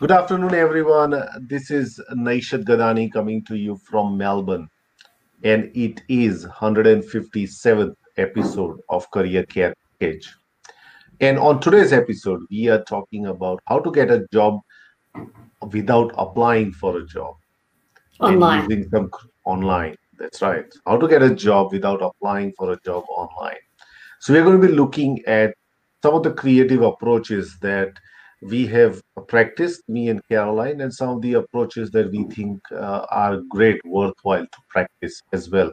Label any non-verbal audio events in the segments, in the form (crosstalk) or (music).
Good afternoon, everyone. This is Naishad Gadani coming to you from Melbourne, and it is 157th episode of Career Care Package. And on today's episode, we are talking about how to get a job without applying for a job. Online. And using some online. That's right. How to get a job without applying for a job online. So we're going to be looking at some of the creative approaches that we have practiced, me and Karalyn, and some of the approaches that we think uh, are great, worthwhile to practice as well.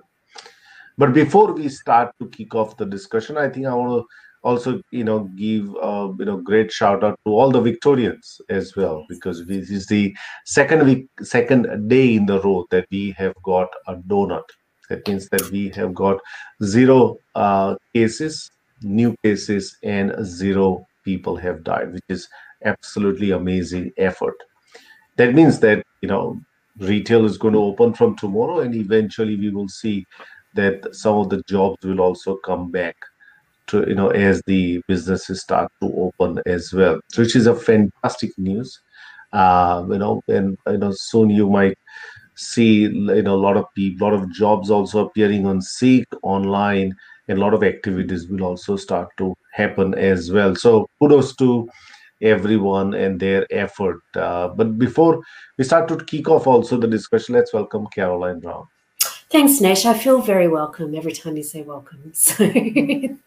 But before we start to kick off the discussion, I think I want to also, you know, give uh, you know great shout out to all the Victorians as well, because this is the second week, second day in the row that we have got a donut. That means that we have got zero uh, cases, new cases, and zero people have died, which is absolutely amazing effort. That means that you know retail is going to open from tomorrow, and eventually we will see that some of the jobs will also come back to you know as the businesses start to open as well. Which is a fantastic news. Uh, you know, and you know soon you might see you know a lot of people, lot of jobs also appearing on Seek online, and a lot of activities will also start to happen as well. So kudos to everyone and their effort. Uh, but before we start to kick off also the discussion, let's welcome Karalyn Brown. Thanks, Nesh. I feel very welcome every time you say welcome. (laughs)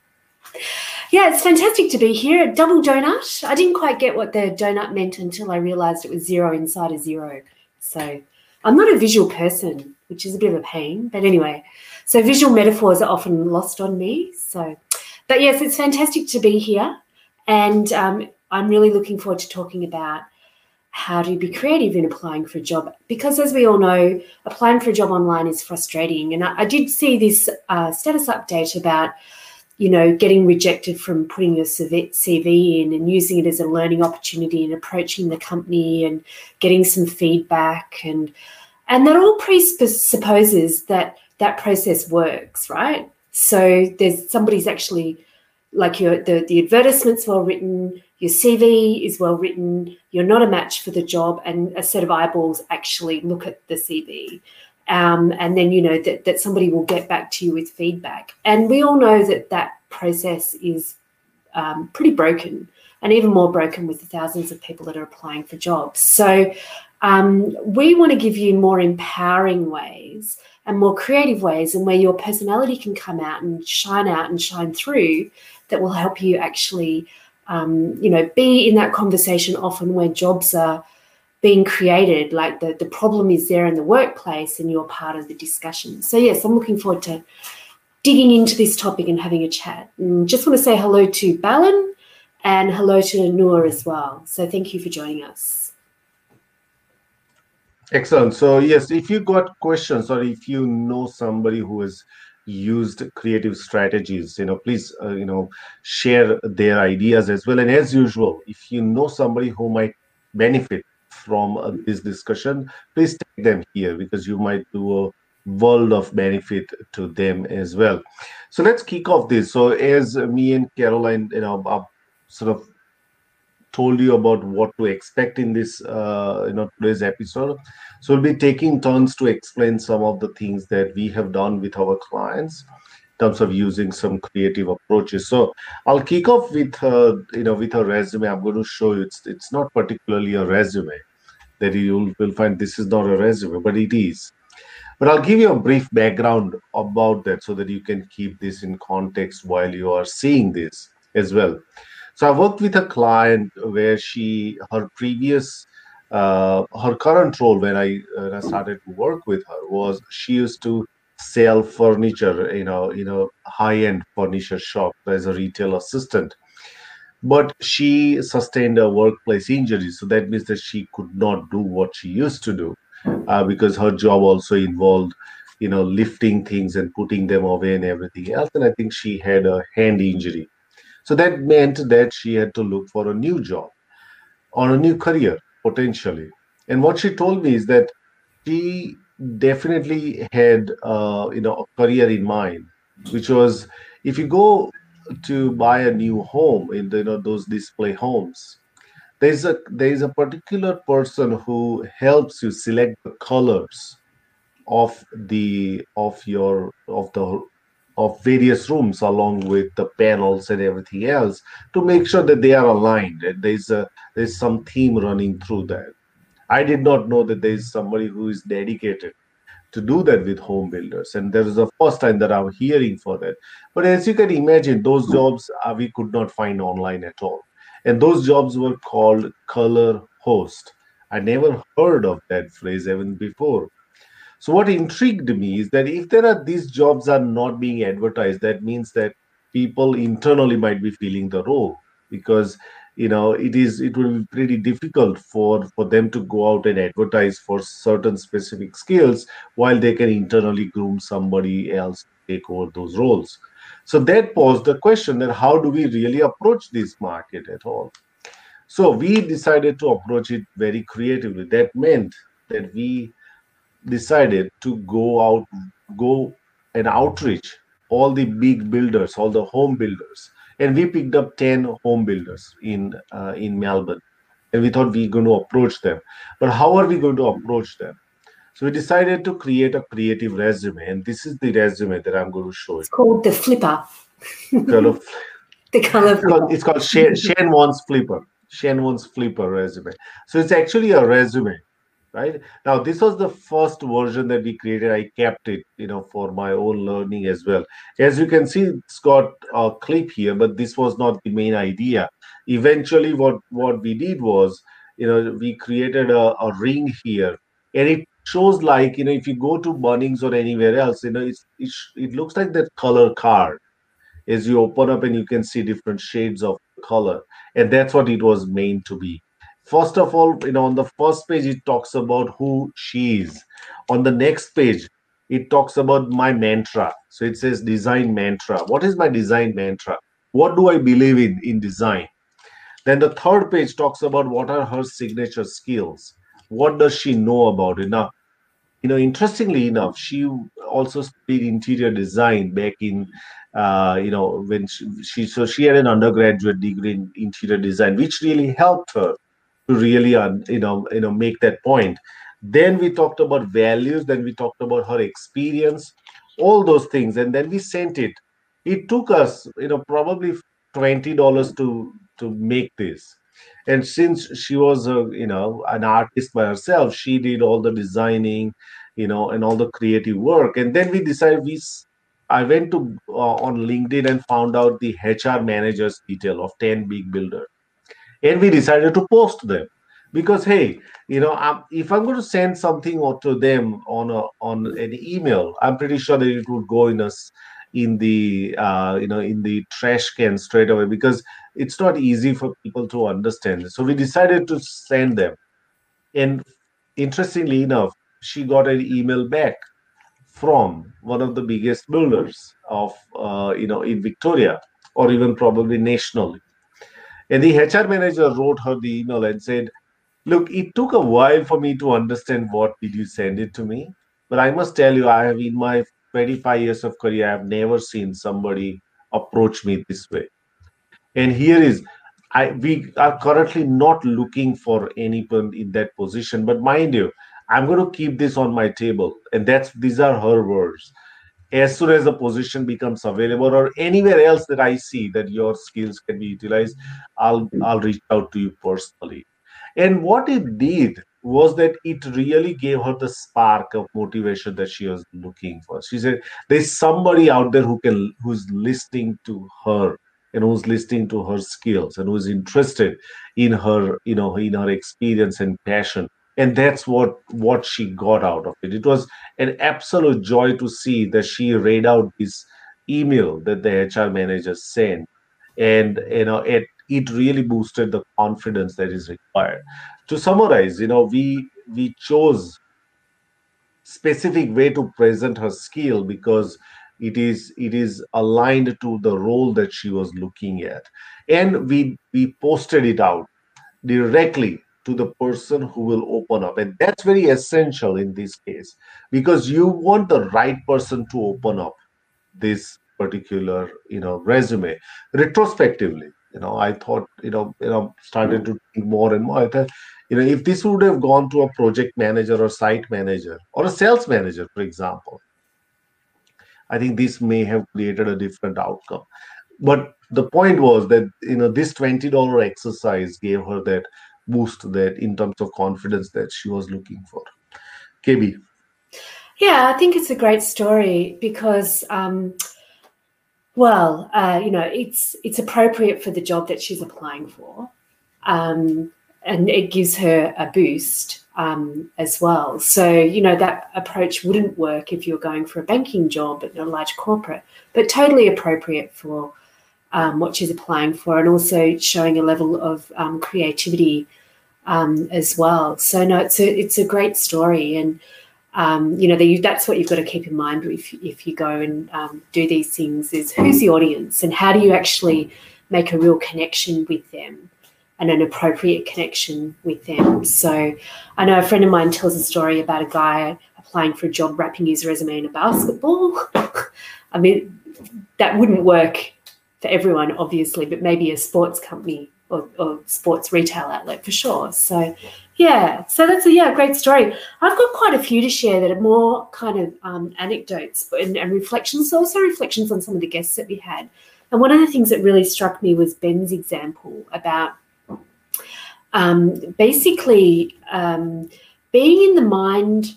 So, yeah, it's fantastic to be here. Double donut. I didn't quite get what the donut meant until I realized it was zero inside a zero. So, I'm not a visual person, which is a bit of a pain. But anyway, so visual metaphors are often lost on me. So, but yes, it's fantastic to be here. And um, I'm really looking forward to talking about how to be creative in applying for a job because as we all know applying for a job online is frustrating. And i, I did see this uh, status update about you know getting rejected from putting your cv in and using it as a learning opportunity and approaching the company and getting some feedback. And and that all presupposes that that process works right? So there's somebody's actually like your the, the advertisement's well written your CV is well written, you're not a match for the job, and a set of eyeballs actually look at the CV. Um, and then you know that, that somebody will get back to you with feedback. And we all know that that process is um, pretty broken, and even more broken with the thousands of people that are applying for jobs. So um, we want to give you more empowering ways and more creative ways, and where your personality can come out and shine out and shine through, that will help you actually um, you know, be in that conversation often where jobs are being created, like the, the problem is there in the workplace and you're part of the discussion. So, yes, I'm looking forward to digging into this topic and having a chat. And just want to say hello to Balin and hello to Noor as well. So, thank you for joining us. Excellent. So, yes, if you got questions or if you know somebody who is used creative strategies you know please uh, you know share their ideas as well. And as usual if you know somebody who might benefit from uh, this discussion please take them here because you might do a world of benefit to them as well. So let's kick off this. So as me and Karalyn you know I've sort of told you about what to expect in this uh, you know today's episode so we'll be taking turns to explain some of the things that we have done with our clients in terms of using some creative approaches. So i'll kick off with uh, you know with a resume. I'm going to show you. It's it's not particularly a resume that you will find this is not a resume but it is. But i'll give you a brief background about that so that you can keep this in context while you are seeing this as well. So I worked with a client where she, her previous uh, her current role when I, when I started to work with her was she used to sell furniture, you know, you know, high-end furniture shop as a retail assistant. But she sustained a workplace injury, so that means that she could not do what she used to do uh, because her job also involved, you know, lifting things and putting them away and everything else. And I think she had a hand injury, so that meant that she had to look for a new job or a new career potentially. And what she told me is that she definitely had uh, you know a career in mind, which was if you go to buy a new home in you know those display homes, there's a there's a particular person who helps you select the colors of the of your of the of various rooms along with the panels and everything else to make sure that they are aligned and there's a there's some theme running through that I did not know that there is somebody who is dedicated to do that with home builders. And there is the first time that I'm hearing for that. But as you can imagine, those jobs uh, we could not find online at all. And those jobs were called color host. I never heard of that phrase even before. So what intrigued me is that if there are these jobs are not being advertised, that means that people internally might be feeling the role because you know it is it will be pretty difficult for for them to go out and advertise for certain specific skills while they can internally groom somebody else to take over those roles. So that posed the question that how do we really approach this market at all? So we decided to approach it very creatively. That meant that we decided to go out go and outreach all the big builders all the home builders. And we picked up 10 home builders in uh, in melbourne. And we thought we are going to approach them. But how are we going to approach them? So we decided to create a creative resume. And this is the resume that i'm going to show you. It's called the flipper. Color, (laughs) the color it's called, it's called shane, shane wants flipper. Shane wants flipper resume. So it's actually a resume right? Now this was the first version that we created. I kept it you know for my own learning as well. As you can see it's got a clip here but this was not the main idea. Eventually what what we did was you know we created a, a ring here and it shows like you know if you go to Bunnings or anywhere else you know it's, it, it looks like that color card. As you open up and you can see different shades of color and that's what it was meant to be first of all you know on the first page it talks about who she is. On the next page it talks about my mantra. So it says design mantra. What is my design mantra? What do i believe in in design? Then the third page talks about what are her signature skills. What does she know about it? Now you know interestingly enough she also studied interior design back in uh, you know when she, she so she had an undergraduate degree in interior design which really helped her to really uh, you know you know make that point. Then we talked about values then we talked about her experience all those things and then we sent it. It took us you know probably $20 to to make this. And since she was a, you know an artist by herself she did all the designing you know and all the creative work. And then we decided we i went to uh, on linkedin and found out the hr managers detail of 10 big builders and we decided to post them. Because hey you know I'm, if i'm going to send something to them on a on an email i'm pretty sure that it would go in us in the uh, you know in the trash can straight away because it's not easy for people to understand so we decided to send them. And interestingly enough she got an email back from one of the biggest builders of uh, you know in victoria or even probably nationally and the HR manager wrote her the email and said, Look, it took a while for me to understand what did you send it to me. But I must tell you, I have in my 25 years of career, I have never seen somebody approach me this way. And here is I we are currently not looking for anyone in that position. But mind you, I'm going to keep this on my table. And that's these are her words as soon as the position becomes available or anywhere else that i see that your skills can be utilized i'll i'll reach out to you personally. And what it did was that it really gave her the spark of motivation that she was looking for. She said there's somebody out there who can who's listening to her and who's listening to her skills and who's interested in her you know in her experience and passion and that's what what she got out of it. It was an absolute joy to see that she read out this email that the hr manager sent. And you know it it really boosted the confidence that is required. To summarize you know we we chose specific way to present her skill because it is it is aligned to the role that she was looking at. And we we posted it out directly to the person who will open up. And that's very essential in this case because you want the right person to open up this particular you know resume retrospectively. You know i thought you know you know started to think more and more. I thought, you know if this would have gone to a project manager or site manager or a sales manager for example i think this may have created a different outcome. But the point was that you know this $20 exercise gave her that boost that in terms of confidence that she was looking for kb yeah i think it's a great story because um, well uh, you know it's it's appropriate for the job that she's applying for um, and it gives her a boost um, as well. So, you know, that approach wouldn't work if you're going for a banking job at a large corporate, but totally appropriate for um, what she's applying for and also showing a level of um, creativity um, as well. So, no, it's a, it's a great story. And, um, you know, the, that's what you've got to keep in mind if, if you go and um, do these things is who's the audience and how do you actually make a real connection with them and an appropriate connection with them. So I know a friend of mine tells a story about a guy applying for a job wrapping his resume in a basketball. (laughs) I mean, that wouldn't work for everyone, obviously, but maybe a sports company or, or, sports retail outlet for sure. So, yeah, so that's a yeah great story. I've got quite a few to share that are more kind of um, anecdotes and, and reflections, also reflections on some of the guests that we had. And one of the things that really struck me was Ben's example about um, basically um, being in the mind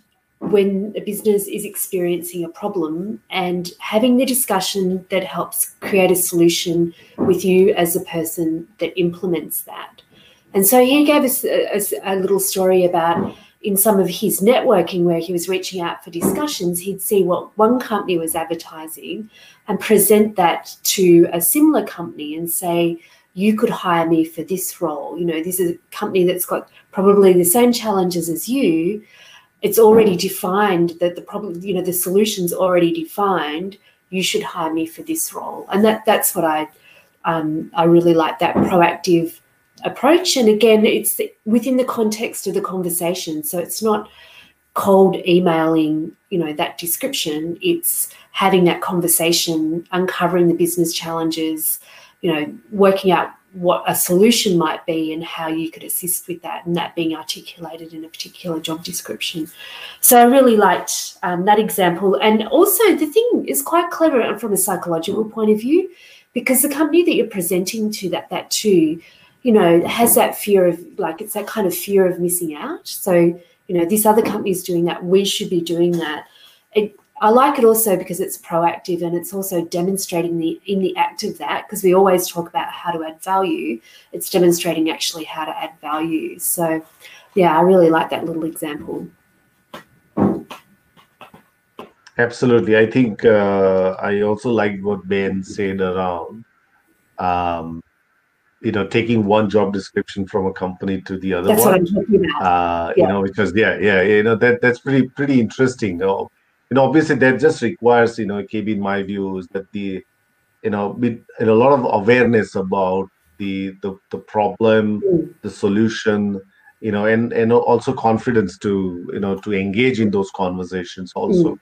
when a business is experiencing a problem and having the discussion that helps create a solution with you as a person that implements that. And so he gave us a, a, a little story about in some of his networking where he was reaching out for discussions, he'd see what one company was advertising and present that to a similar company and say, you could hire me for this role. You know, this is a company that's got probably the same challenges as you. It's already defined that the problem, you know, the solution's already defined. You should hire me for this role, and that that's what I um, I really like that proactive approach. And again, it's within the context of the conversation, so it's not cold emailing, you know, that description. It's having that conversation, uncovering the business challenges, you know, working out what a solution might be and how you could assist with that, and that being articulated in a particular job description. So I really liked um, that example. And also, the thing is quite clever from a psychological point of view, because the company that you're presenting to that that to, you know, has that fear of like it's that kind of fear of missing out. So you know, this other company is doing that. We should be doing that. It I like it also because it's proactive and it's also demonstrating the in the act of that because we always talk about how to add value. It's demonstrating actually how to add value. So, yeah, I really like that little example. Absolutely, I think uh, I also liked what Ben said around, um, you know, taking one job description from a company to the other that's one. What I'm talking about. Uh, yeah. You know, because yeah, yeah, you know that that's pretty pretty interesting. You know, you know, obviously that just requires, you know, KB, in my view, is that the, you know, with a lot of awareness about the the, the problem, mm. the solution, you know, and and also confidence to, you know, to engage in those conversations also,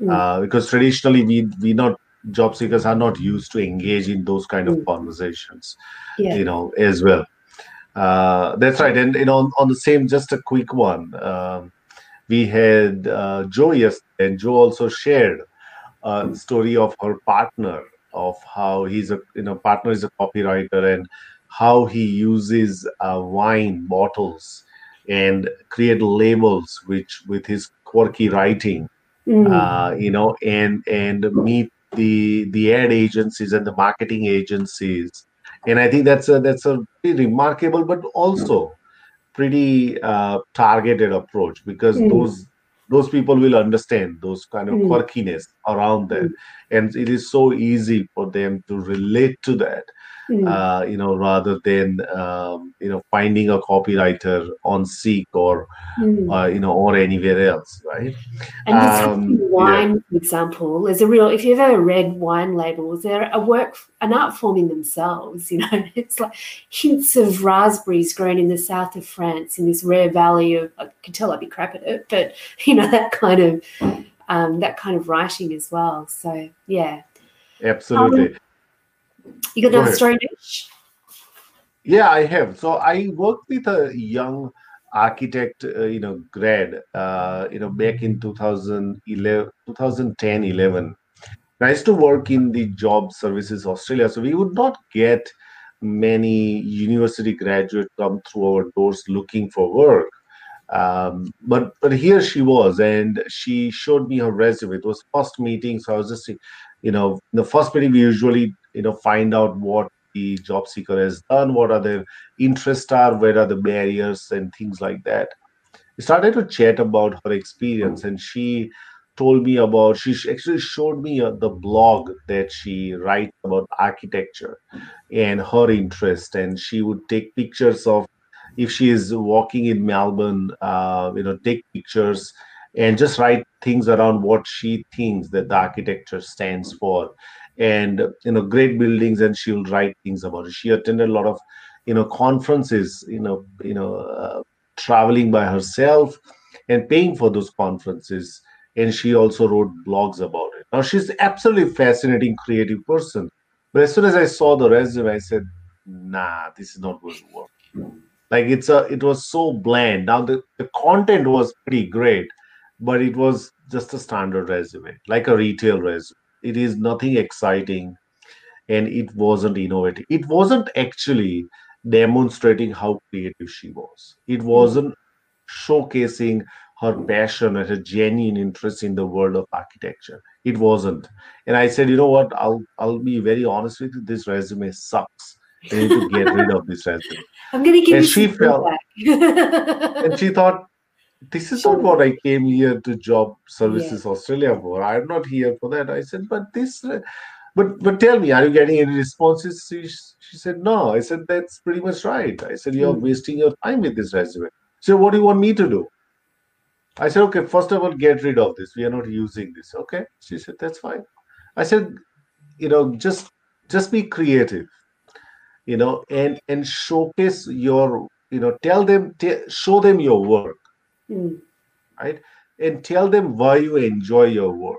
mm. uh, because traditionally we we not job seekers are not used to engage in those kind of mm. conversations, yeah. you know, as well. Uh, that's right, and you know, on, on the same, just a quick one. Um, we had uh, Joe yesterday, and Joe also shared a story of her partner, of how he's a you know partner is a copywriter and how he uses uh, wine bottles and create labels which with his quirky writing, mm. uh, you know, and and meet the the ad agencies and the marketing agencies and i think that's a that's a pretty remarkable but also pretty uh, targeted approach because Mm. those those people will understand those kind of Mm. quirkiness around them and it is so easy for them to relate to that Mm. uh, you know rather than um, you know finding a copywriter on seek or Mm. uh, you know or anywhere else right And Um, wine, for example, there's a real. If you've ever read wine labels, they're a work, an art form in themselves. (laughs) You know, it's like hints of raspberries grown in the south of France in this rare valley of. I can tell I'd be crap at it, but (laughs) you know that kind of um, that kind of writing as well. So yeah, absolutely you got Go another story, Nish? Yeah, I have. So I worked with a young architect, uh, you know, grad, uh, you know, back in 2011, 2010, 11. I used to work in the Job Services Australia. So we would not get many university graduates come through our doors looking for work. Um, but but here she was, and she showed me her resume. It was first meeting, so I was just, you know, the first meeting we usually, you know, find out what the job seeker has done, what are their interests are, where are the barriers, and things like that. We started to chat about her experience, and she told me about. She actually showed me uh, the blog that she writes about architecture and her interest, and she would take pictures of if she is walking in Melbourne, uh, you know, take pictures and just write things around what she thinks that the architecture stands for and you know great buildings and she'll write things about it. She attended a lot of you know conferences you know you know uh, traveling by herself and paying for those conferences. And she also wrote blogs about it. Now she's absolutely fascinating creative person. But as soon as i saw the resume i said nah this is not going to work. Like it's a it was so bland. Now the, the content was pretty great but it was just a standard resume like a retail resume it is nothing exciting. And it wasn't innovative. It wasn't actually demonstrating how creative she was. It hmm. wasn't showcasing her passion and her genuine interest in the world of architecture. It wasn't. And i said you know what? I'll i'll be very honest with you. This resume sucks. I need to get rid of this resume. (laughs) I'm going to give And you she felt- (laughs) and she thought this is not what i came here to job services australia for. I'm not here for that. I said but this uh, but but tell me are you getting any responses? She, she said no. I said that's pretty much right. I said you're Mm. wasting your time with this resume. So what do you want me to do? I said okay first of all get rid of this. We are not using this. Okay? She said that's fine. I said you know just just be creative you know and and showcase your you know tell them t- show them your work Mm, and tell them why you enjoy your work.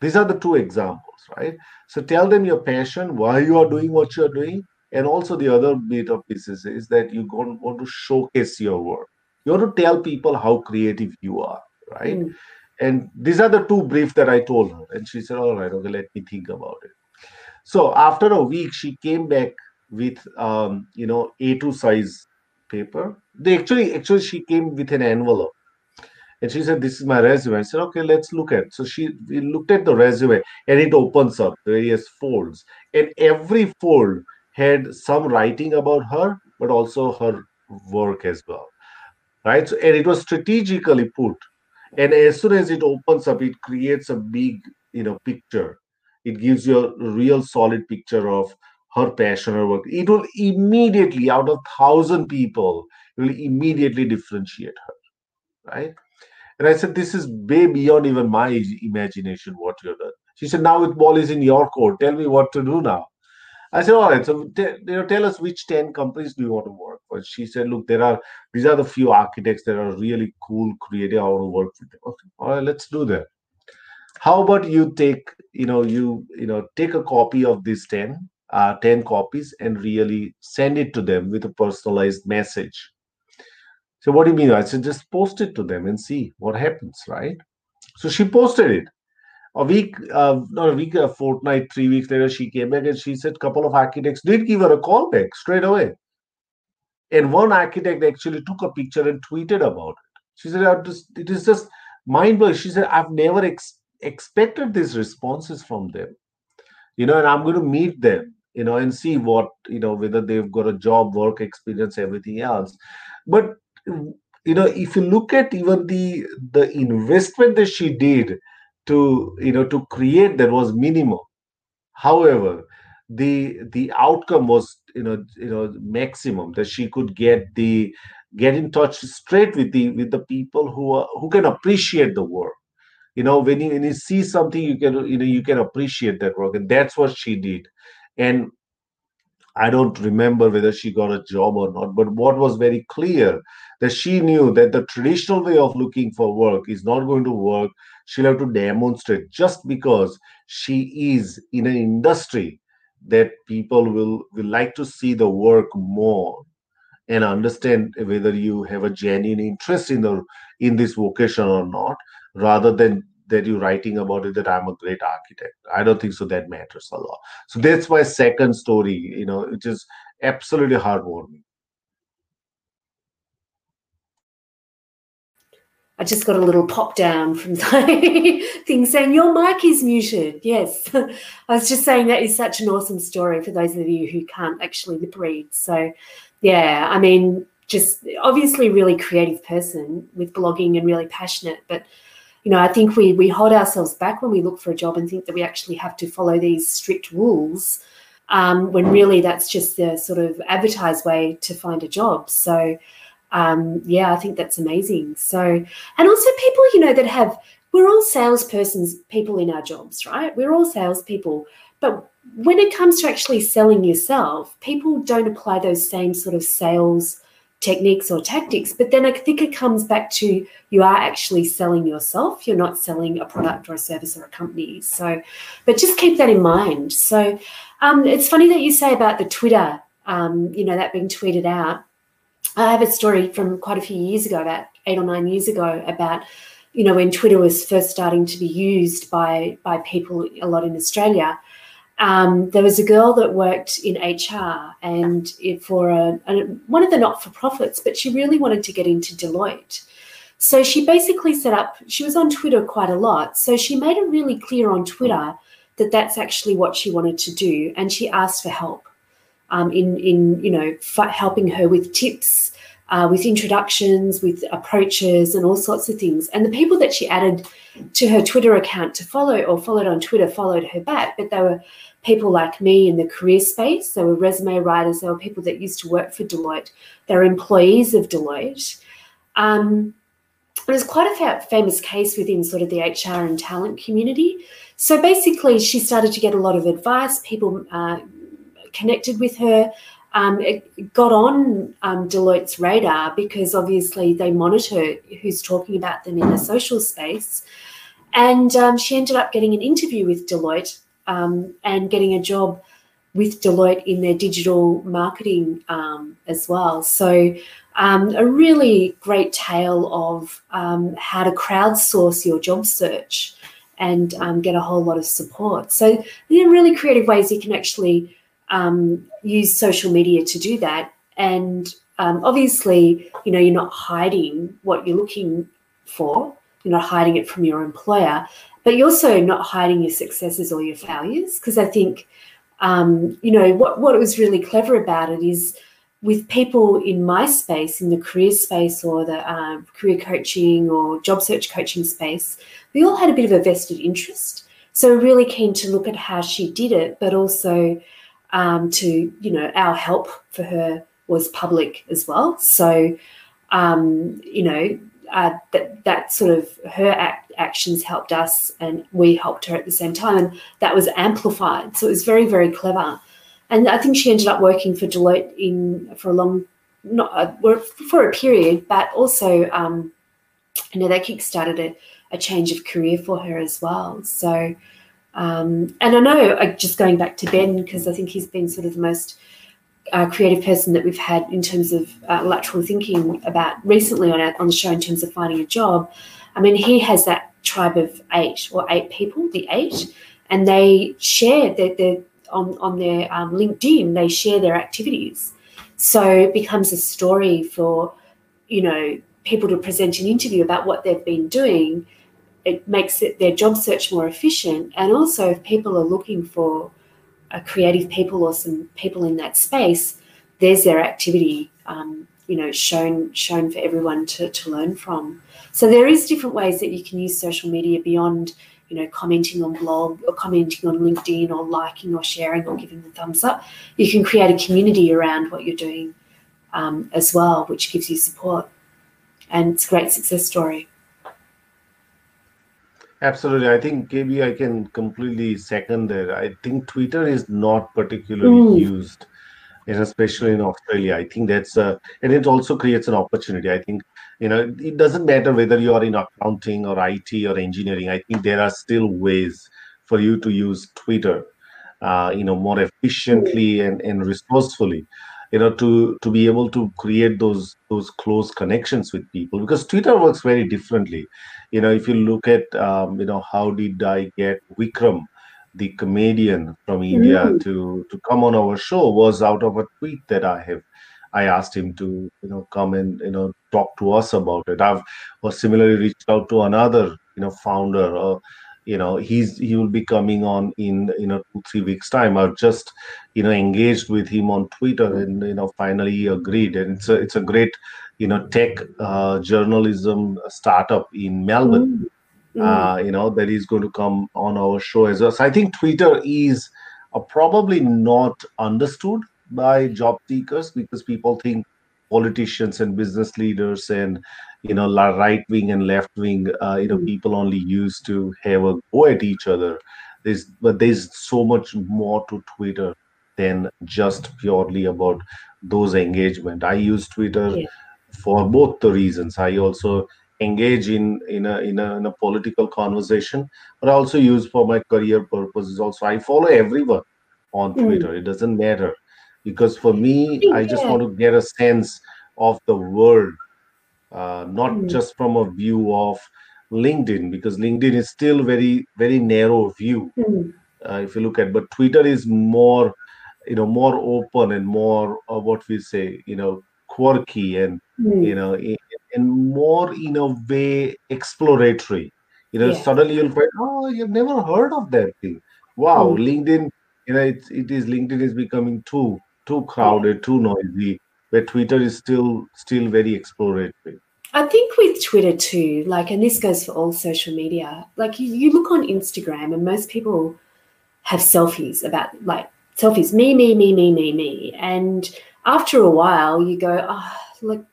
These are the two examples, right? So tell them your passion, why you are doing what you are doing, and also the other bit of pieces is that you want to showcase your work. You want to tell people how creative you are, right? mm, And these are the two briefs that I told her, and she said, "All right, okay, let me think about it." So after a week, she came back with, um, you know, A2 size paper. They actually, actually, she came with an envelope and she said, This is my resume. I said, Okay, let's look at. So she looked at the resume and it opens up various folds. And every fold had some writing about her, but also her work as well. Right. So, and it was strategically put. And as soon as it opens up, it creates a big, you know, picture. It gives you a real solid picture of her passion, her work. It will immediately, out of thousand people, it will immediately differentiate her. Right and I said, This is way beyond even my imagination what you've done. She said, Now the ball is in your court. Tell me what to do now. I said, All right, so t- you know, tell us which 10 companies do you want to work for? She said, Look, there are these are the few architects that are really cool, creative. I want to work with them. Okay, all right, let's do that. How about you take, you know, you you know, take a copy of these 10, uh, 10 copies and really send it to them with a personalized message. So what do you mean? I said just post it to them and see what happens, right? So she posted it. A week, uh, not a week, a fortnight, three weeks later, she came back and she said, couple of architects did give her a call back straight away. And one architect actually took a picture and tweeted about it. She said, just, it is just mind blowing. She said, I've never ex- expected these responses from them. you know, and I'm going to meet them, you know, and see what, you know, whether they've got a job, work experience, everything else. But you know, if you look at even the the investment that she did to, you know, to create that was minimal However, the the outcome was you know you know maximum that she could get the get in touch straight with the with the people who are who can appreciate the work. You know when you when you see something you can you know you can appreciate that work and that's what she did. And i don't remember whether she got a job or not but what was very clear that she knew that the traditional way of looking for work is not going to work. She'll have to demonstrate just because she is in an industry that people will will like to see the work more and understand whether you have a genuine interest in the in this vocation or not rather than that you're writing about it that i'm a great architect i don't think so that matters a lot so that's my second story you know it is absolutely heartwarming I just got a little pop down from (laughs) things saying your mic is muted. Yes, (laughs) I was just saying that is such an awesome story for those of you who can't actually lip read. So, yeah, I mean, just obviously really creative person with blogging and really passionate. But you know, I think we we hold ourselves back when we look for a job and think that we actually have to follow these strict rules. Um, when really that's just the sort of advertised way to find a job. So um, yeah, I think that's amazing. So, and also people, you know, that have, we're all salespersons, people in our jobs, right? We're all salespeople. But when it comes to actually selling yourself, people don't apply those same sort of sales techniques or tactics. But then I think it comes back to you are actually selling yourself. You're not selling a product or a service or a company. So, but just keep that in mind. So, um, it's funny that you say about the Twitter, um, you know, that being tweeted out. I have a story from quite a few years ago, about eight or nine years ago, about you know when Twitter was first starting to be used by by people a lot in Australia. Um, there was a girl that worked in HR and it, for a, a, one of the not for profits, but she really wanted to get into Deloitte. So she basically set up. She was on Twitter quite a lot, so she made it really clear on Twitter that that's actually what she wanted to do, and she asked for help um, in in you know helping her with tips, uh, with introductions, with approaches, and all sorts of things. And the people that she added to her Twitter account to follow or followed on Twitter followed her back, but they were people like me in the career space. They were resume writers. They were people that used to work for Deloitte. They were employees of Deloitte. Um, there's quite a famous case within sort of the HR and talent community. So basically, she started to get a lot of advice. People uh, connected with her. Um, it got on um, Deloitte's radar because obviously they monitor who's talking about them in the social space. And um, she ended up getting an interview with Deloitte um, and getting a job with Deloitte in their digital marketing um, as well. So, um, a really great tale of how to crowdsource your job search and get a whole lot of support. So, there are really creative ways you can actually um, use social media to do that. And um, obviously, you know, you're not hiding what you're looking for. You're not hiding it from your employer, but you're also not hiding your successes or your failures. Because I think, um, you know, what what was really clever about it is with people in my space, in the career space or the uh, career coaching or job search coaching space, we all had a bit of a vested interest. So really keen to look at how she did it, but also um, to you know our help for her was public as well. So um, you know uh, that that sort of her act, actions helped us, and we helped her at the same time, and that was amplified. So it was very very clever, and I think she ended up working for Deloitte in for a long not uh, for a period, but also um, you know that kickstarted a, a change of career for her as well. So um, and I know, uh, just going back to Ben, because I think he's been sort of the most uh, creative person that we've had in terms of uh, lateral thinking about recently on, our, on the show in terms of finding a job. I mean, he has that tribe of eight or eight people, the eight, and they share their, on, on their um, LinkedIn, they share their activities. So it becomes a story for, you know, people to present an interview about what they've been doing it makes it, their job search more efficient. And also, if people are looking for creative people or some people in that space, there's their activity, um, you know, shown shown for everyone to, to learn from. So there is different ways that you can use social media beyond, you know, commenting on blog or commenting on LinkedIn or liking or sharing or giving the thumbs up. You can create a community around what you're doing um, as well, which gives you support. And it's a great success story. Absolutely. I think KB, I can completely second that. I think Twitter is not particularly mm. used, and especially in Australia. I think that's a, and it also creates an opportunity. I think, you know, it doesn't matter whether you are in accounting or IT or engineering. I think there are still ways for you to use Twitter, uh, you know, more efficiently and, and resourcefully you know to to be able to create those those close connections with people because twitter works very differently you know if you look at um, you know how did i get vikram the comedian from india mm. to to come on our show was out of a tweet that i have i asked him to you know come and you know talk to us about it i've or similarly reached out to another you know founder or you know he's he will be coming on in you know two three weeks time. I've just you know engaged with him on twitter and you know finally he agreed. And it's a it's a great you know tech uh, journalism startup in melbourne. Mm-hmm. uh, you know that is going to come on our show as well. So i think twitter is uh, probably not understood by job seekers because people think politicians and business leaders and you know right wing and left wing uh, you know hmm. people only used to have a go at each other. There's but there's so much more to twitter than just purely about those engagement. I use twitter yeah. for both the reasons. I also engage in in a, in a in a political conversation but i also use for my career purposes also. I follow everyone on mm. twitter. It doesn't matter. Because for me i just want to get a sense of the world uh, not mm. just from a view of LinkedIn, because LinkedIn is still very, very narrow view. Mm. Uh, if you look at, but Twitter is more, you know, more open and more of what we say, you know, quirky and mm. you know, and more in a way exploratory. You know, yeah. suddenly you'll find, oh, you've never heard of that thing. Wow, mm. LinkedIn, you know, it's it is LinkedIn is becoming too too crowded, too noisy where Twitter is still still very exploratory. I think with Twitter too, like, and this goes for all social media. Like, you, you look on Instagram, and most people have selfies about like selfies, me, me, me, me, me, me. And after a while, you go, oh, look,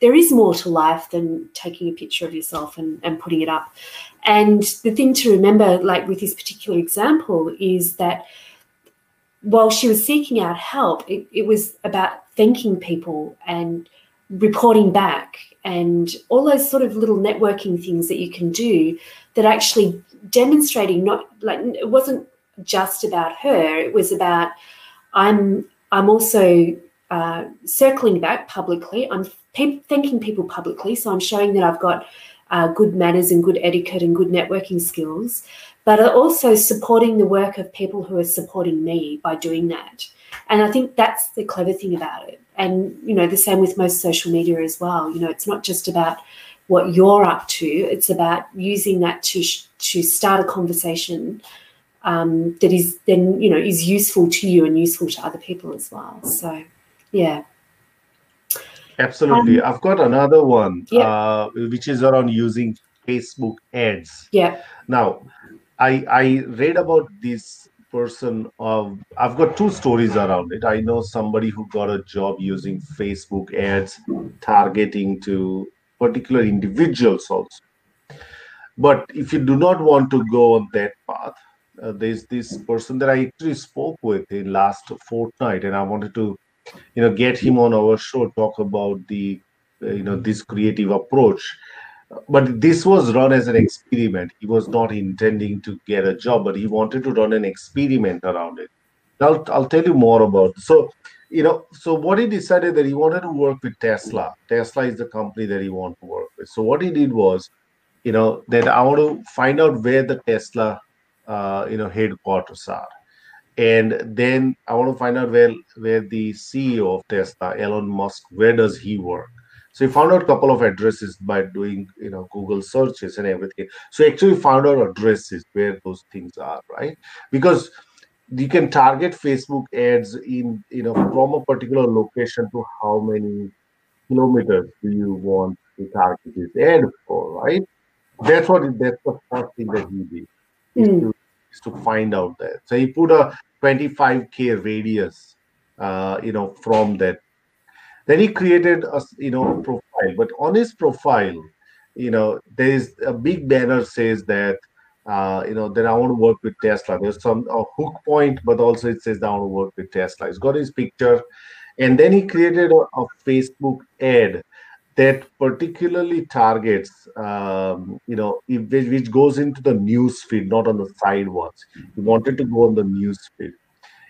there is more to life than taking a picture of yourself and, and putting it up. And the thing to remember, like with this particular example, is that while she was seeking out help, it, it was about thanking people and reporting back and all those sort of little networking things that you can do that actually demonstrating not like it wasn't just about her. It was about i'm i'm also uh, circling back publicly. I'm pe- thanking people publicly. So i'm showing that i've got uh, good manners and good etiquette and good networking skills but also supporting the work of people who are supporting me by doing that. And I think that's the clever thing about it. And, you know, the same with most social media as well. You know, it's not just about what you're up to, it's about using that to, to start a conversation um, that is then, you know, is useful to you and useful to other people as well. So, yeah. Absolutely. Um, I've got another one, yeah. uh, which is around using Facebook ads. Yeah. Now, I I read about this person. Of I've got two stories around it. I know somebody who got a job using Facebook ads, targeting to particular individuals also. But if you do not want to go on that path, uh, there's this person that I actually spoke with in last fortnight, and I wanted to, you know, get him on our show talk about the, uh, you know, this creative approach but this was run as an experiment. He was not intending to get a job, but he wanted to run an experiment around it. I'll, I'll tell you more about it. so you know so what he decided that he wanted to work with tesla tesla is the company that he wanted to work with so what he did was you know that i want to find out where the tesla uh, you know headquarters are and then i want to find out where where the ceo of tesla elon musk where does he work so he found out a couple of addresses by doing, you know, Google searches and everything. So he actually found out addresses where those things are, right? Because you can target Facebook ads in you know from a particular location to how many kilometers do you want to target this ad for, right? That's what that's the first thing that he did is, Mm. to, is to find out that. So he put a 25k radius, uh, you know, from that. Then he created a you know profile, but on his profile, you know, there is a big banner says that uh, you know, then I want to work with Tesla. There's some a hook point, but also it says that I want to work with Tesla. He's got his picture, and then he created a, a Facebook ad that particularly targets, um, you know, if, which goes into the news feed, not on the sidewalks. He wanted to go on the news feed,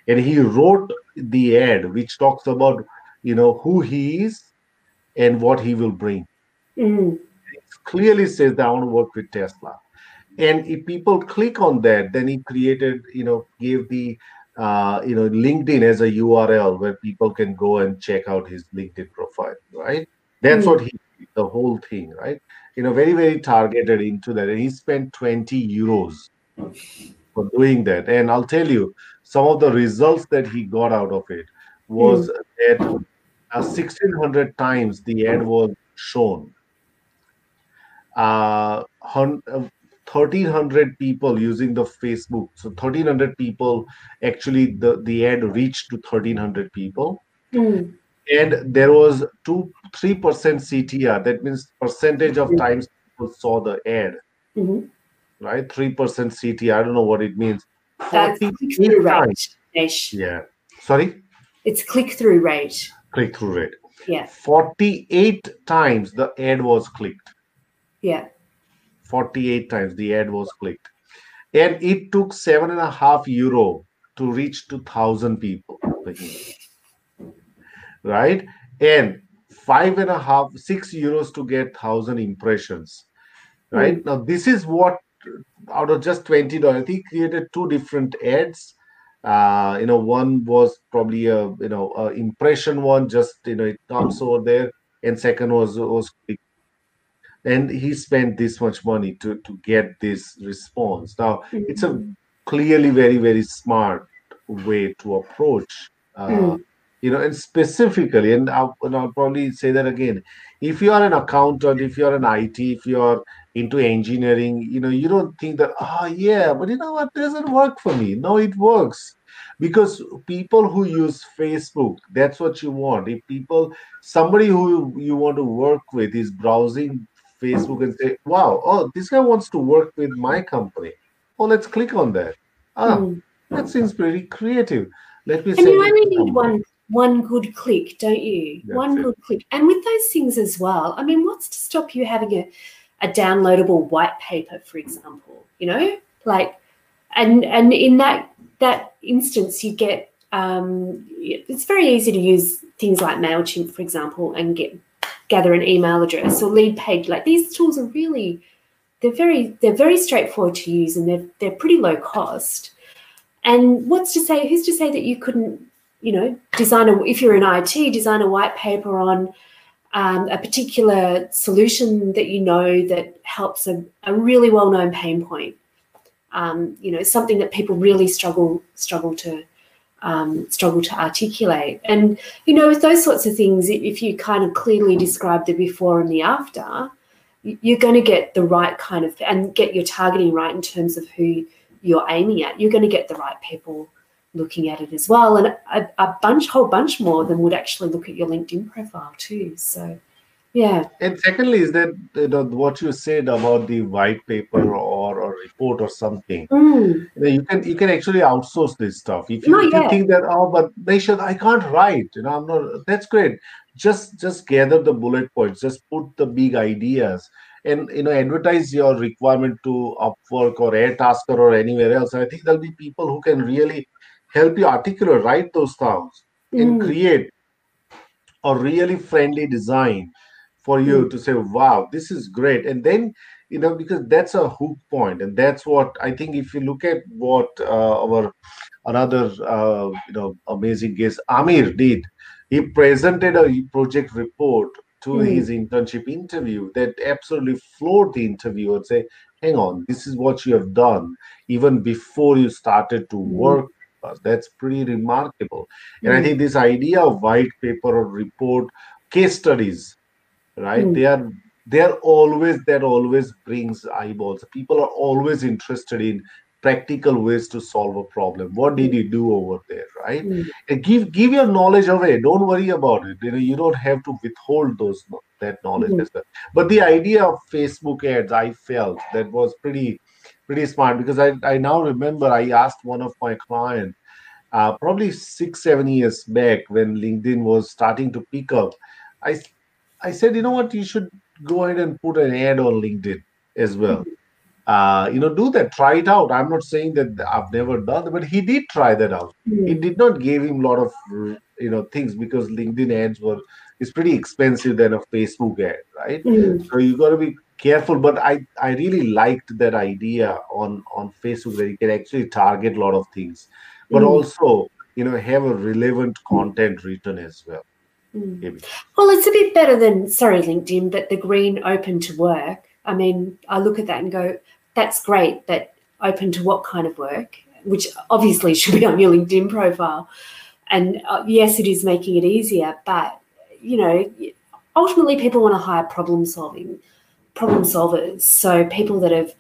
and he wrote the ad which talks about, you know, who he is and what he will bring Mm. clearly says that I want to work with Tesla. And if people click on that, then he created, you know, gave the, uh, you know, LinkedIn as a URL where people can go and check out his LinkedIn profile, right? That's Mm. what he, the whole thing, right? You know, very, very targeted into that. And he spent 20 euros for doing that. And I'll tell you, some of the results that he got out of it was that uh, 1600 times the ad was shown. Uh, hun- uh, 1300 people using the facebook. So 1300 people actually the, the ad reached to 1300 people. Mm. and there was 2 3% ctr that means percentage of times people saw the ad. Mhm. right? 3% ctr i don't know what it means. That's 48 click through rate. Yeah. Sorry? It's click through rate. Click through rate. Yeah. 48 times the ad was clicked. Yeah. 48 times the ad was clicked. And it took seven and a half euro to reach 2,000 people right? And five and a half six euros to get thousand impressions. Right? Hmm. Now this is what out of just 20 dollars he created two different ads uh you know one was probably a you know a impression one just you know it comes over there. And second was was click and he spent this much money to to get this response. Now it's a clearly very very smart way to approach uh, Mm. you know and specifically and I'll, and I'll probably say that again. If you are an accountant if you're an it if you're into engineering you know you don't think that oh yeah but you know what? Doesn't work for me. No it works because people who use facebook that's what you want if people somebody who you want to work with is browsing facebook and say wow oh this guy wants to work with my company oh let's click on that ah Mm. that seems pretty creative let me And say you only need one one good click, don't you? That's one it. good click. And with those things as well, I mean, what's to stop you having a, a downloadable white paper, for example? You know, like, and and in that that instance, you get um, it's very easy to use things like Mailchimp, for example, and get gather an email address or lead page. Like these tools are really they're very they're very straightforward to use and they're they're pretty low cost. And what's to say? Who's to say that you couldn't, you know, design a if you're in IT, design a white paper on um, a particular solution that you know that helps a, a really well-known pain point. Um, you know, something that people really struggle struggle to um, struggle to articulate. And you know, with those sorts of things, if- you kind of clearly describe the before and the after, you're going to get the right kind of and get your targeting right in terms of who you're aiming at. You're going to get the right people looking at it as well, and a, a bunch, whole bunch more than would actually look at your LinkedIn profile too. So, yeah, And secondly, is that you know what you said about the white paper or report or something. Mm, You, know, you can you can actually outsource this stuff. If you, if you think that oh, but Naishad, I can't write. You know, I'm not. That's great. Just just gather the bullet points. Just put the big ideas, and you know, advertise your requirement to Upwork or Airtasker or anywhere else. And I think there'll be people who can really help you articulate, write those thoughts, and Mm. create a really friendly design for you to say, wow, this is great. And then, you know, because that's a hook point, and that's what I think if you look at what uh, our another uh, you know amazing guest Amir did, he presented a project report to Mm. his internship interview that absolutely floored the interview and say, hang on, this is what you have done even before you started to Mm. work. That's pretty remarkable. And mm. I think this idea of white paper or report case studies, right? Mm. They are they're always that always brings eyeballs. People are always interested in practical ways to solve a problem. What did you do over there, right? Mm. And give give your knowledge away. Don't worry about it. You know, you don't have to withhold those that knowledge mm. as well. But the idea of Facebook ads, I felt that was pretty pretty smart because I, I now remember I asked one of my clients uh, probably six, seven years back when LinkedIn was starting to pick up. I I said, you know what, you should go ahead and put an ad on LinkedIn as well. Uh, you know, do that, try it out. I'm not saying that I've never done that, but he did try that out. Mm. It did not give him a lot of you know things because LinkedIn ads were is pretty expensive than a Facebook ad, right? Mm. So you got to be careful. But I I really liked that idea on on Facebook that you can actually target a lot of things, but mm. also you know have a relevant content written as well. Mm. Well, it's a bit better than, sorry, LinkedIn, but the green open to work. I mean, I look at that and go, that's great, but open to what kind of work? Which obviously (laughs) should be on your LinkedIn profile. And uh, yes, it is making it easier, but you know, ultimately people want to hire problem solving, problem solvers. So people that have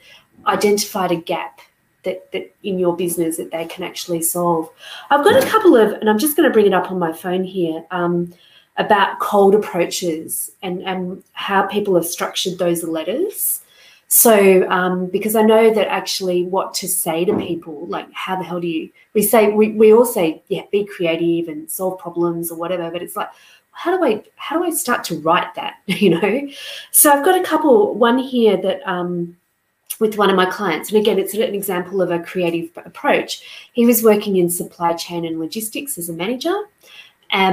identified a gap that, that in your business that they can actually solve. I've got a couple of, and I'm just going to bring it up on my phone here. Um, about cold approaches and, and how people have structured those letters. So, um, because I know that actually what to say to people, like how the hell do you, we say, we, we all say, yeah, be creative and solve problems or whatever, but it's like, how do I, how do I start to write that, (laughs) you know? So I've got a couple, one here that, um, with one of my clients, and again, it's an example of a creative approach. He was working in supply chain and logistics as a manager,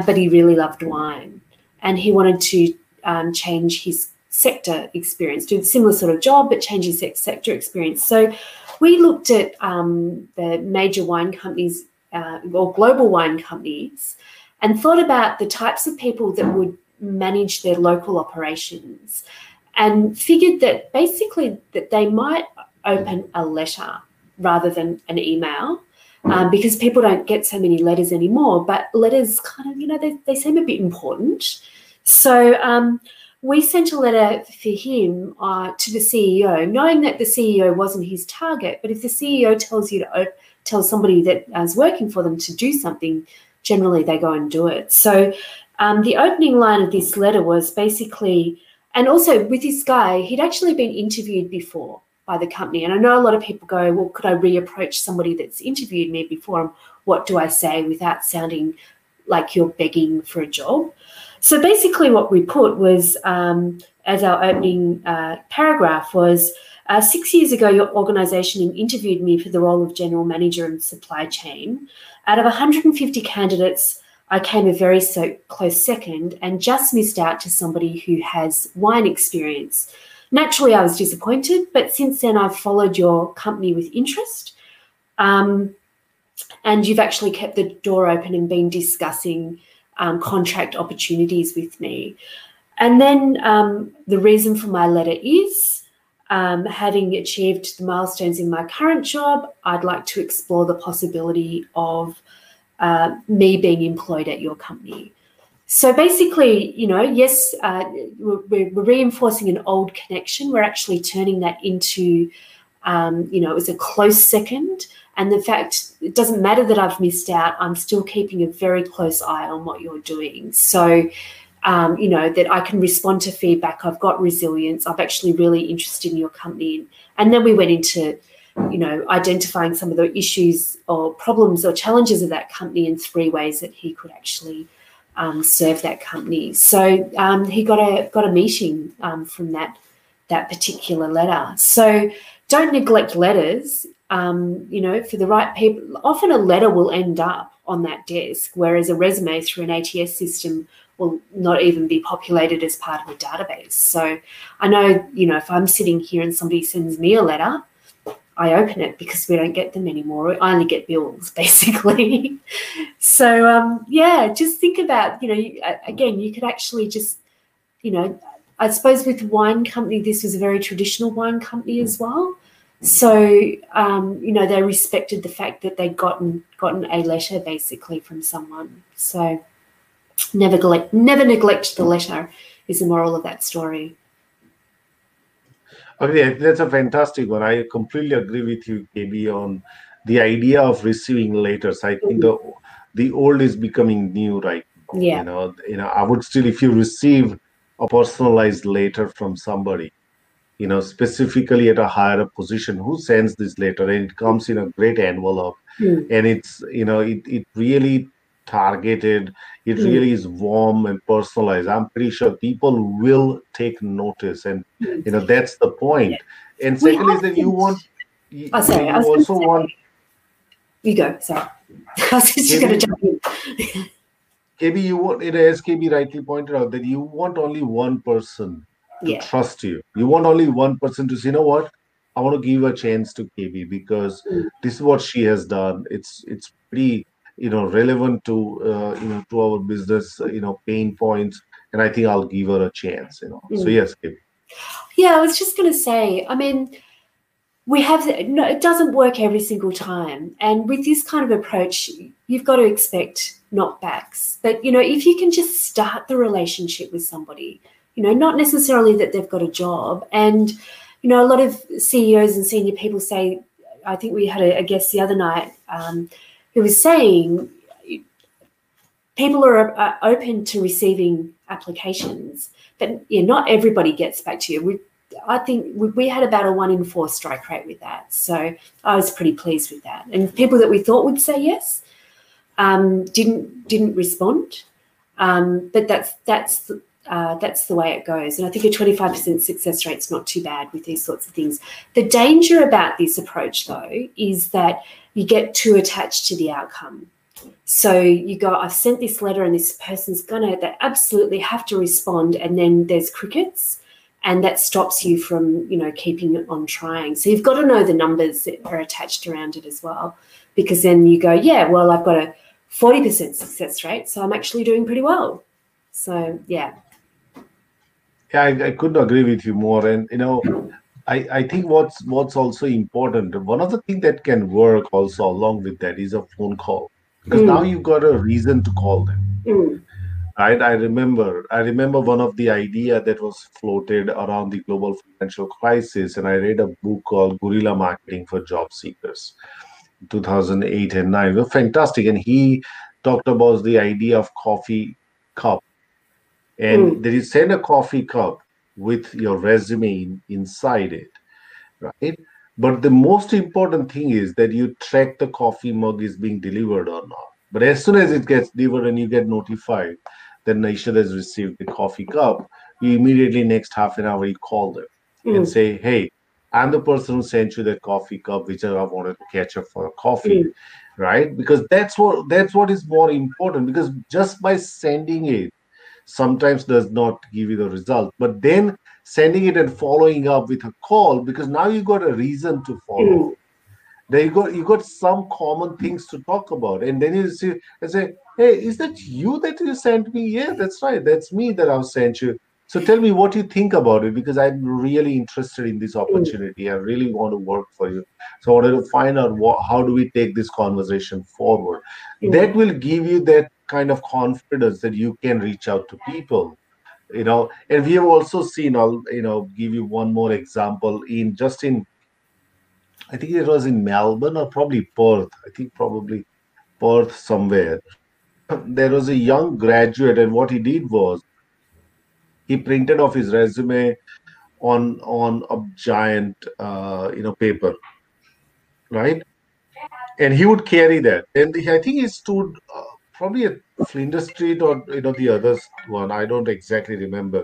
but he really loved wine and he wanted to um, change his sector experience, do a similar sort of job, but change his sector experience. So we looked at um, the major wine companies uh, or global wine companies and thought about the types of people that would manage their local operations and figured that basically that they might open a letter rather than an email um, because people don't get so many letters anymore. But letters kind of, you know, they, they seem a bit important. So um, we sent a letter for him uh, to the CEO, knowing that the CEO wasn't his target. But if the CEO tells you to op- tell somebody that is working for them to do something, generally they go and do it. So um, the opening line of this letter was basically, and also with this guy, he'd actually been interviewed before by the company. And I know a lot of people go, well, could I reapproach somebody that's interviewed me before? And what do I say without sounding like you're begging for a job? So basically, what we put was um, as our opening uh, paragraph was. Uh, six years ago, your organization interviewed me for the role of general manager in supply chain. Out of 150 candidates, I came a very so close second and just missed out to somebody who has wine experience. Naturally, I was disappointed, but since then, I've followed your company with interest. Um, and you've actually kept the door open and been discussing um, contract opportunities with me. And then um, the reason for my letter is um, having achieved the milestones in my current job, I'd like to explore the possibility of uh, me being employed at your company. So basically, you know, yes, uh, we're, we're, reinforcing an old connection. We're actually turning that into, um, you know, it was a close second. And the fact it doesn't matter that I've missed out, I'm still keeping a very close eye on what you're doing. So, um, you know, that I can respond to feedback. I've got resilience. I'm actually really interested in your company. And then we went into, you know, identifying some of the issues or problems or challenges of that company in three ways that he could actually um, serve that company. So um, he got a got a meeting um, from that that particular letter. So don't neglect letters. Um, you know, for the right people, often a letter will end up on that desk, whereas a resume through an ATS system will not even be populated as part of a database. So I know, you know, if I'm sitting here and somebody sends me a letter, I open it because we don't get them anymore. I only get bills, (laughs) basically. so um, yeah, just think about you know again, you could actually just you know I suppose with wine company, this was a very traditional wine company as well. So um, you know they respected the fact that they'd gotten gotten a letter basically from someone. So never neglect never neglect the letter is the moral of that story. Okay, that's a fantastic one. I completely agree with you, KB, on the idea of receiving letters. I think the the old is becoming new right now. Yeah. You know, you know, I would still if you receive a personalized letter from somebody, you know, specifically at a higher position, who sends this letter? And it comes in a great envelope. Mm. And it's, you know, it, it really targeted, it Mm. really is warm and personalized. I'm pretty sure people will take notice. And you know, that's the point. And We second is have that you want you, Oh, sorry. you I was also say- want You go. Sorry. (laughs) I was just going to jump in. KB, you want it as KB rightly pointed out that you want only one person to Yeah. trust you. You want only one person to say, you know what? I want to give a chance to KB because Mm. this is what she has done. It's it's pretty you know relevant to uh, you know to our business uh, you know pain points, and I think I'll give her a chance. You know. So Mm. yes, KB. Yeah, I was just going to say, I mean, we have, no, it doesn't work every single time. And with this kind of approach, you've got to expect knockbacks. But, you know, if you can just start the relationship with somebody, you know, not necessarily that they've got a job. And, you know, a lot of CEOs and senior people say, I think we had a, a guest the other night um, who was saying people are uh, open to receiving applications, but yeah, not everybody gets back to you. We, I think we, had about a one in four strike rate with that, so I was pretty pleased with that. And people that we thought would say yes um, didn't didn't respond, um, but that's that's uh, that's the way it goes. And I think a twenty five percent success rate is not too bad with these sorts of things. The danger about this approach, though, is that you get too attached to the outcome. So you go, I've sent this letter and this person's gonna, they absolutely have to respond. And then there's crickets and that stops you from, you know, keeping on trying. So you've got to know the numbers that are attached around it as well. Because then you go, yeah, well, I've got a 40% success rate. So I'm actually doing pretty well. So yeah. Yeah, I, I couldn't agree with you more. And you know, I, I think what's what's also important, one of the things that can work also along with that is a phone call. Because Mm. now you've got a reason to call them. Mm, Right? I remember I remember one of the idea that was floated around the global financial crisis, and I read a book called Guerrilla Marketing for Job Seekers, 2008 and 9. It was fantastic. And he talked about the idea of coffee cup. And that you send a coffee cup with your resume in, inside it, right? But the most important thing is that you track the coffee mug is being delivered or not. But as soon as it gets delivered and you get notified that Naishad has received the coffee cup, you immediately next half an hour you call them and mm, say, "Hey, I'm the person who sent you that coffee cup, which I wanted to catch up for a coffee." Right? Because that's what that's what is more important. Because just by sending it, sometimes does not give you the result. But then sending it and following up with a call, because now you got a reason to follow. mm, you got you got some common things to talk about, and then you see and say, "Hey, is that you that you sent me? Yeah, that's right. That's me that I've sent you." So tell me what you think about it because I'm really interested in this opportunity. I really want to work for you. So I wanted to find out what, how do we take this conversation forward. mm. That will give you that kind of confidence that you can reach out to people. You know, and we have also seen. I'll you know give you one more example in just in I think it was in Melbourne or probably Perth. I think probably Perth somewhere. There was a young graduate, and what he did was he printed off his resume on on a giant uh, you know paper, right? And he would carry that. And I think he stood probably at Flinders Street or you know the other one. I don't exactly remember,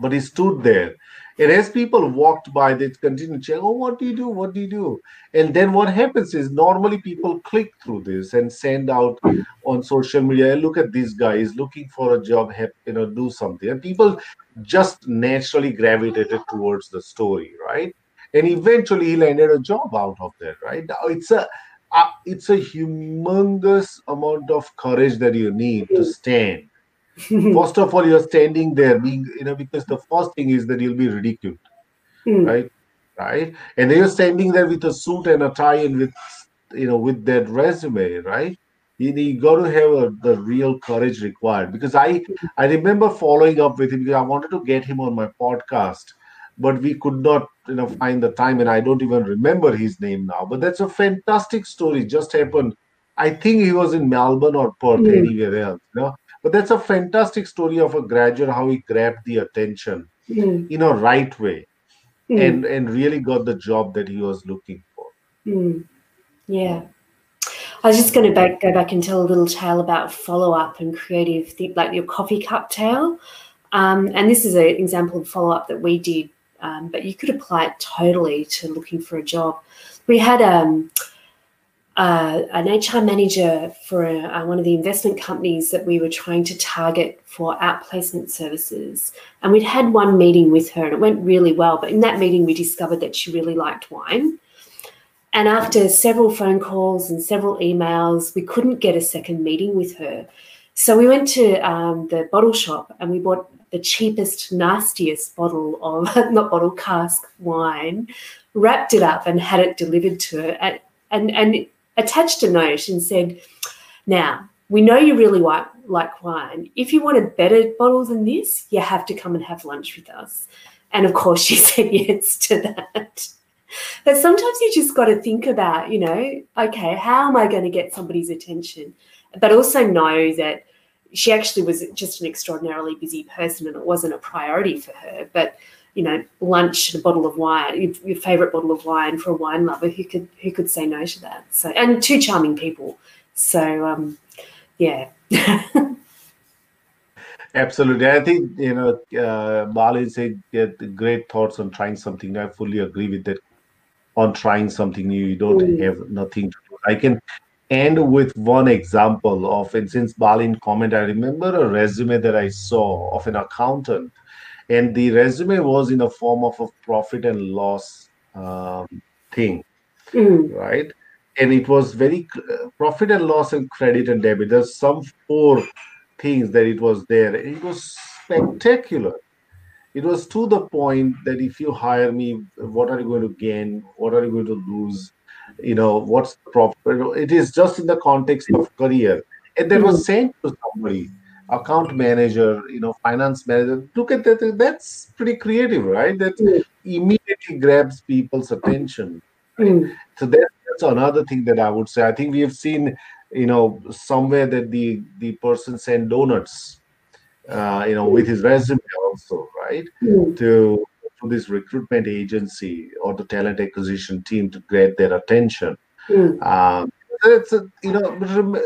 but he stood there and as people walked by, they continued continue saying, Oh, what do you do? What do you do? And then what happens is normally people click through this and send out on social media, look at this guy, looking for a job, Help, you know, do something. And people just naturally gravitated towards the story, right? And eventually he landed a job out of that, right? Now it's a uh, it's a humongous amount of courage that you need to stand (laughs) first of all you're standing there being you know because the first thing is that you'll be ridiculed Mm. right right? And then you're standing there with a suit and a tie and with you know with that resume, right? You, you got to have a, the real courage required because I I remember following up with him because I wanted to get him on my podcast, but we could not you know find the time and I don't even remember his name now. But that's a fantastic story. Just happened. I think he was in Melbourne or Perth, mm. anywhere else. You know? But that's a fantastic story of a graduate how he grabbed the attention mm. in a right way mm. and and really got the job that he was looking for. Mm. Yeah. I was just going to back, go back and tell a little tale about follow up and creative, like your coffee cup tale. Um, and this is an example of follow up that we did, um, but you could apply it totally to looking for a job. We had um, uh, an HR manager for a, uh, one of the investment companies that we were trying to target for outplacement services. And we'd had one meeting with her and it went really well. But in that meeting, we discovered that she really liked wine. And after several phone calls and several emails, we couldn't get a second meeting with her. So we went to um, the bottle shop and we bought the cheapest, nastiest bottle of, (laughs) not bottle, cask wine, wrapped it up and had it delivered to her. And, and, and attached a note and said, Now, we know you really like, like wine. If you want a better bottle than this, you have to come and have lunch with us. And of course, (laughs) she said yes to that. But sometimes you just got to think about, you know, okay, how am I going to get somebody's attention? But also know that she actually was just an extraordinarily busy person and it wasn't a priority for her. But you know, lunch and a bottle of wine, your, favorite bottle of wine for a wine lover who could who could say no to that. So and two charming people. So um, yeah. (laughs) Absolutely, I think you know uh, Bali said get great thoughts on trying something. I fully agree with that. On trying something new, you don't mm. have nothing to do. I can end with one example of, and since Balin comment, I remember a resume that I saw of an accountant and the resume was in the form of a profit and loss um, thing mm. right? And it was very uh, profit and loss and credit and debit there's some four things that it was there it was spectacular. It was to the point that if you hire me what are you going to gain? What are you going to lose you know what's the profit it is just in the context of career and that was hmm. sent to somebody account manager, you know, finance manager. Look at that. That's pretty creative, right? That mm. immediately grabs people's attention. Mm. So that, that's another thing that I would say. I think we have seen, you know, somewhere that the the person sent donuts, uh, you know, with his resume also, right? To to this recruitment agency or the talent acquisition team to get their attention. Mm. Um, it's a, you know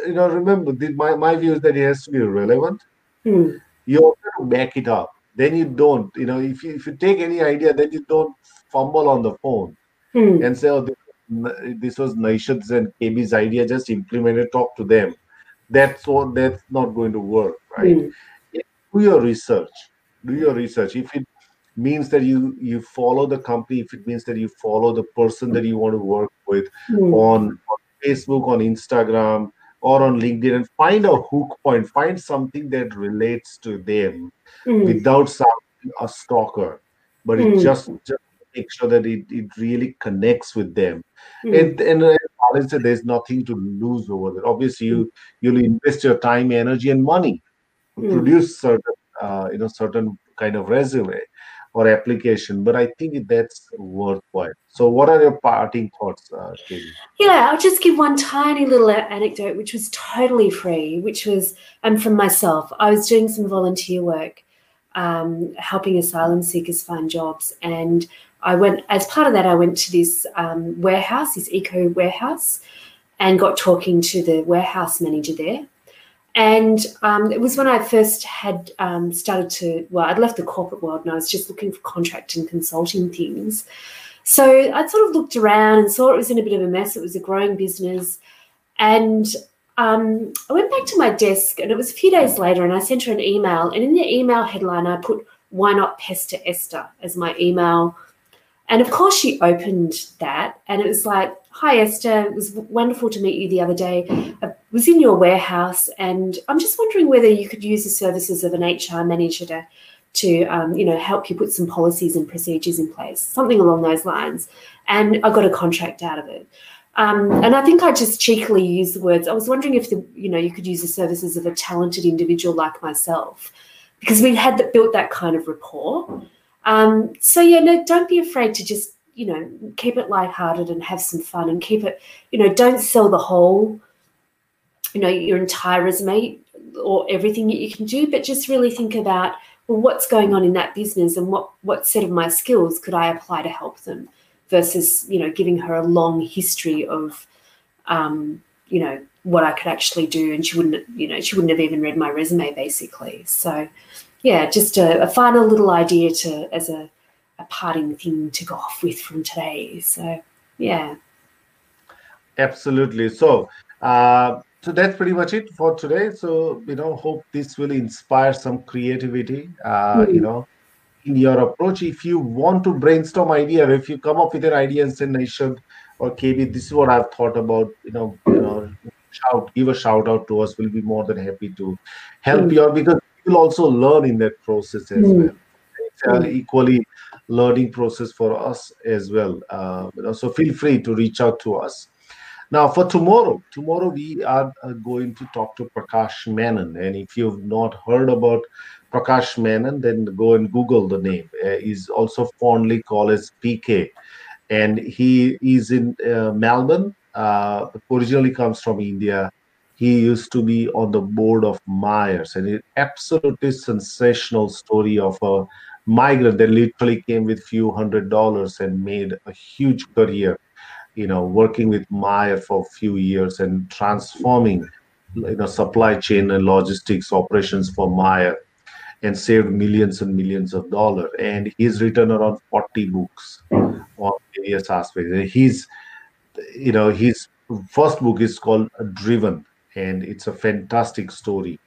you know remember the, my, my view is that it has to be relevant hmm. you have to back it up then you don't you know if you, if you take any idea then you don't fumble on the phone hmm. and say oh this, this was Naishad's and KB's idea just implement it talk to them that's what that's not going to work right hmm. do your research do your research if it means that you you follow the company if it means that you follow the person that you want to work with mm. on, on Facebook, on Instagram, or on LinkedIn and find a hook point, find something that relates to them mm. without sounding a stalker, but mm. it hmm. just, just make sure that it, it really connects with them. Mm. And, and uh, said, there's nothing to lose over there. Obviously, you you'll invest your time, energy, and money to hmm. produce certain uh, you know certain kind of resume or application, but I think that's worthwhile. So, what are your parting thoughts, uh, KB? Yeah, I'll just give one tiny little anecdote, which was totally free, which was um, from myself. I was doing some volunteer work, um, helping asylum seekers find jobs, and I went as part of that. I went to this um, warehouse, this eco warehouse, and got talking to the warehouse manager there and um, it was when I first had um, started to, well, I'd left the corporate world and I was just looking for contract and consulting things. So I sort of looked around and saw it was in a bit of a mess. It was a growing business. And um, I went back to my desk and it was a few days later and I sent her an email. And in the email headline, I put, Why not pester Esther as my email. And of course, she opened that and it was like, Hi, Esther. It was wonderful to meet you the other day. I was in your warehouse, and I'm just wondering whether you could use the services of an HR manager to to um, you know help you put some policies and procedures in place, something along those lines. And I got a contract out of it. Um, and I think I just cheekily used the words. I was wondering if the you know you could use the services of a talented individual like myself, because we had built that kind of rapport. Um, so yeah, no, don't be afraid to just you know keep it lighthearted and have some fun and keep it you know don't sell the whole you know your entire resume or everything that you can do, but just really think about well, what's going on in that business and what what set of my skills could I apply to help them, versus you know giving her a long history of, um, you know what I could actually do, and she wouldn't you know she wouldn't have even read my resume basically. So, yeah, just a, a final little idea to as a a parting thing to go off with from today. So, yeah. Absolutely. So, uh, so that's pretty much it for today so you know hope this will inspire some creativity uh, mm-hmm. you know in your approach if you want to brainstorm idea if you come up with an idea and say Naishad or kb this is what i've thought about you know you know shout give a shout out to us we'll be more than happy to help mm-hmm. you out because you'll also learn in that process as mm-hmm. well an equally learning process for us as well uh, so feel free to reach out to us now, for tomorrow, tomorrow we are uh, going to talk to Prakash Menon. And if you've not heard about Prakash Menon, then go and Google the name. Uh, he's also fondly called as PK. And he is in uh, Melbourne, uh, originally comes from India. He used to be on the board of Myers, and it absolutely sensational story of a migrant that literally came with few hundred dollars and made a huge career you know, working with Myer for a few years and transforming, you know, supply chain and logistics operations for Myer and saved millions and millions of dollars. And he's written around 40 books on various aspects. He's, you know, his first book is called Driven, and it's a fantastic story.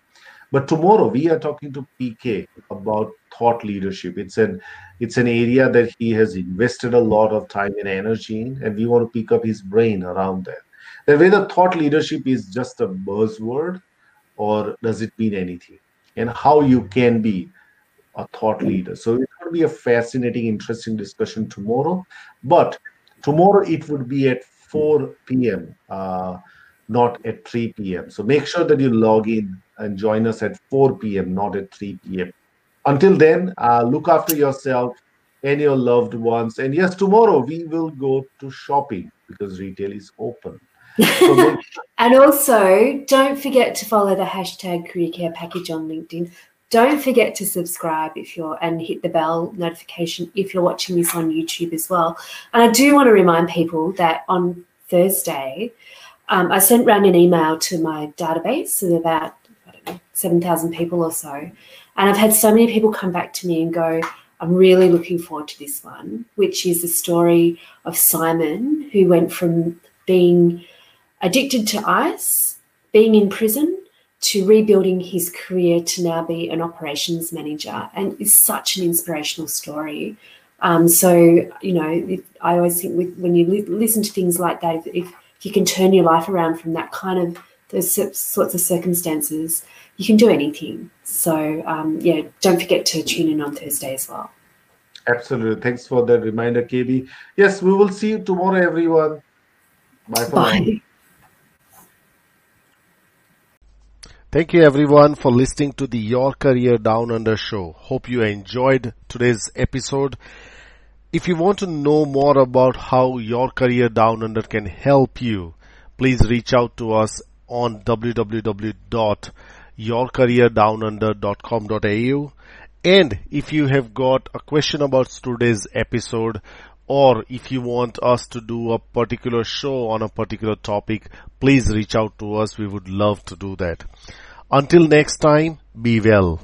But tomorrow we are talking to PK about thought leadership. It's an it's an area that he has invested a lot of time and energy in, and we want to pick up his brain around that. That whether thought leadership is just a buzzword or does it mean anything, and how you can be a thought leader. So it's going to be a fascinating, interesting discussion tomorrow. But tomorrow it would be at 4 p.m., uh, not at 3 p.m. So make sure that you log in and join us at 4 p.m., not at 3 p.m. Until then, uh, look after yourself and your loved ones. And yes, tomorrow we will go to shopping because retail is open. So (laughs) and also, don't forget to follow the hashtag Career Care Package on LinkedIn. Don't forget to subscribe if you're and hit the bell notification if you're watching this on YouTube as well. And I do want to remind people that on Thursday, um, I sent around an email to my database of about know seven thousand people or so, and I've had so many people come back to me and go, I'm really looking forward to this one, which is the story of Simon, who went from being addicted to ice, being in prison, to rebuilding his career to now be an operations manager. And it's such an inspirational story. Um, so, you know, I always think with, when you li- listen to things like that, if, if you can turn your life around from that kind of those sorts of circumstances, you can do anything. So um, yeah, don't forget to tune in on Thursday as well. Absolutely. Thanks for that reminder, KB. Yes, we will see you tomorrow, everyone. Bye for Bye. now. Thank you everyone for listening to the Your Career Down Under show. Hope you enjoyed today's episode. If you want to know more about how Your Career Down Under can help you, please reach out to us on www.yourcareerdownunder.com.au. And if you have got a question about today's episode, or if you want us to do a particular show on a particular topic, please reach out to us. We would love to do that. Until next time, be well.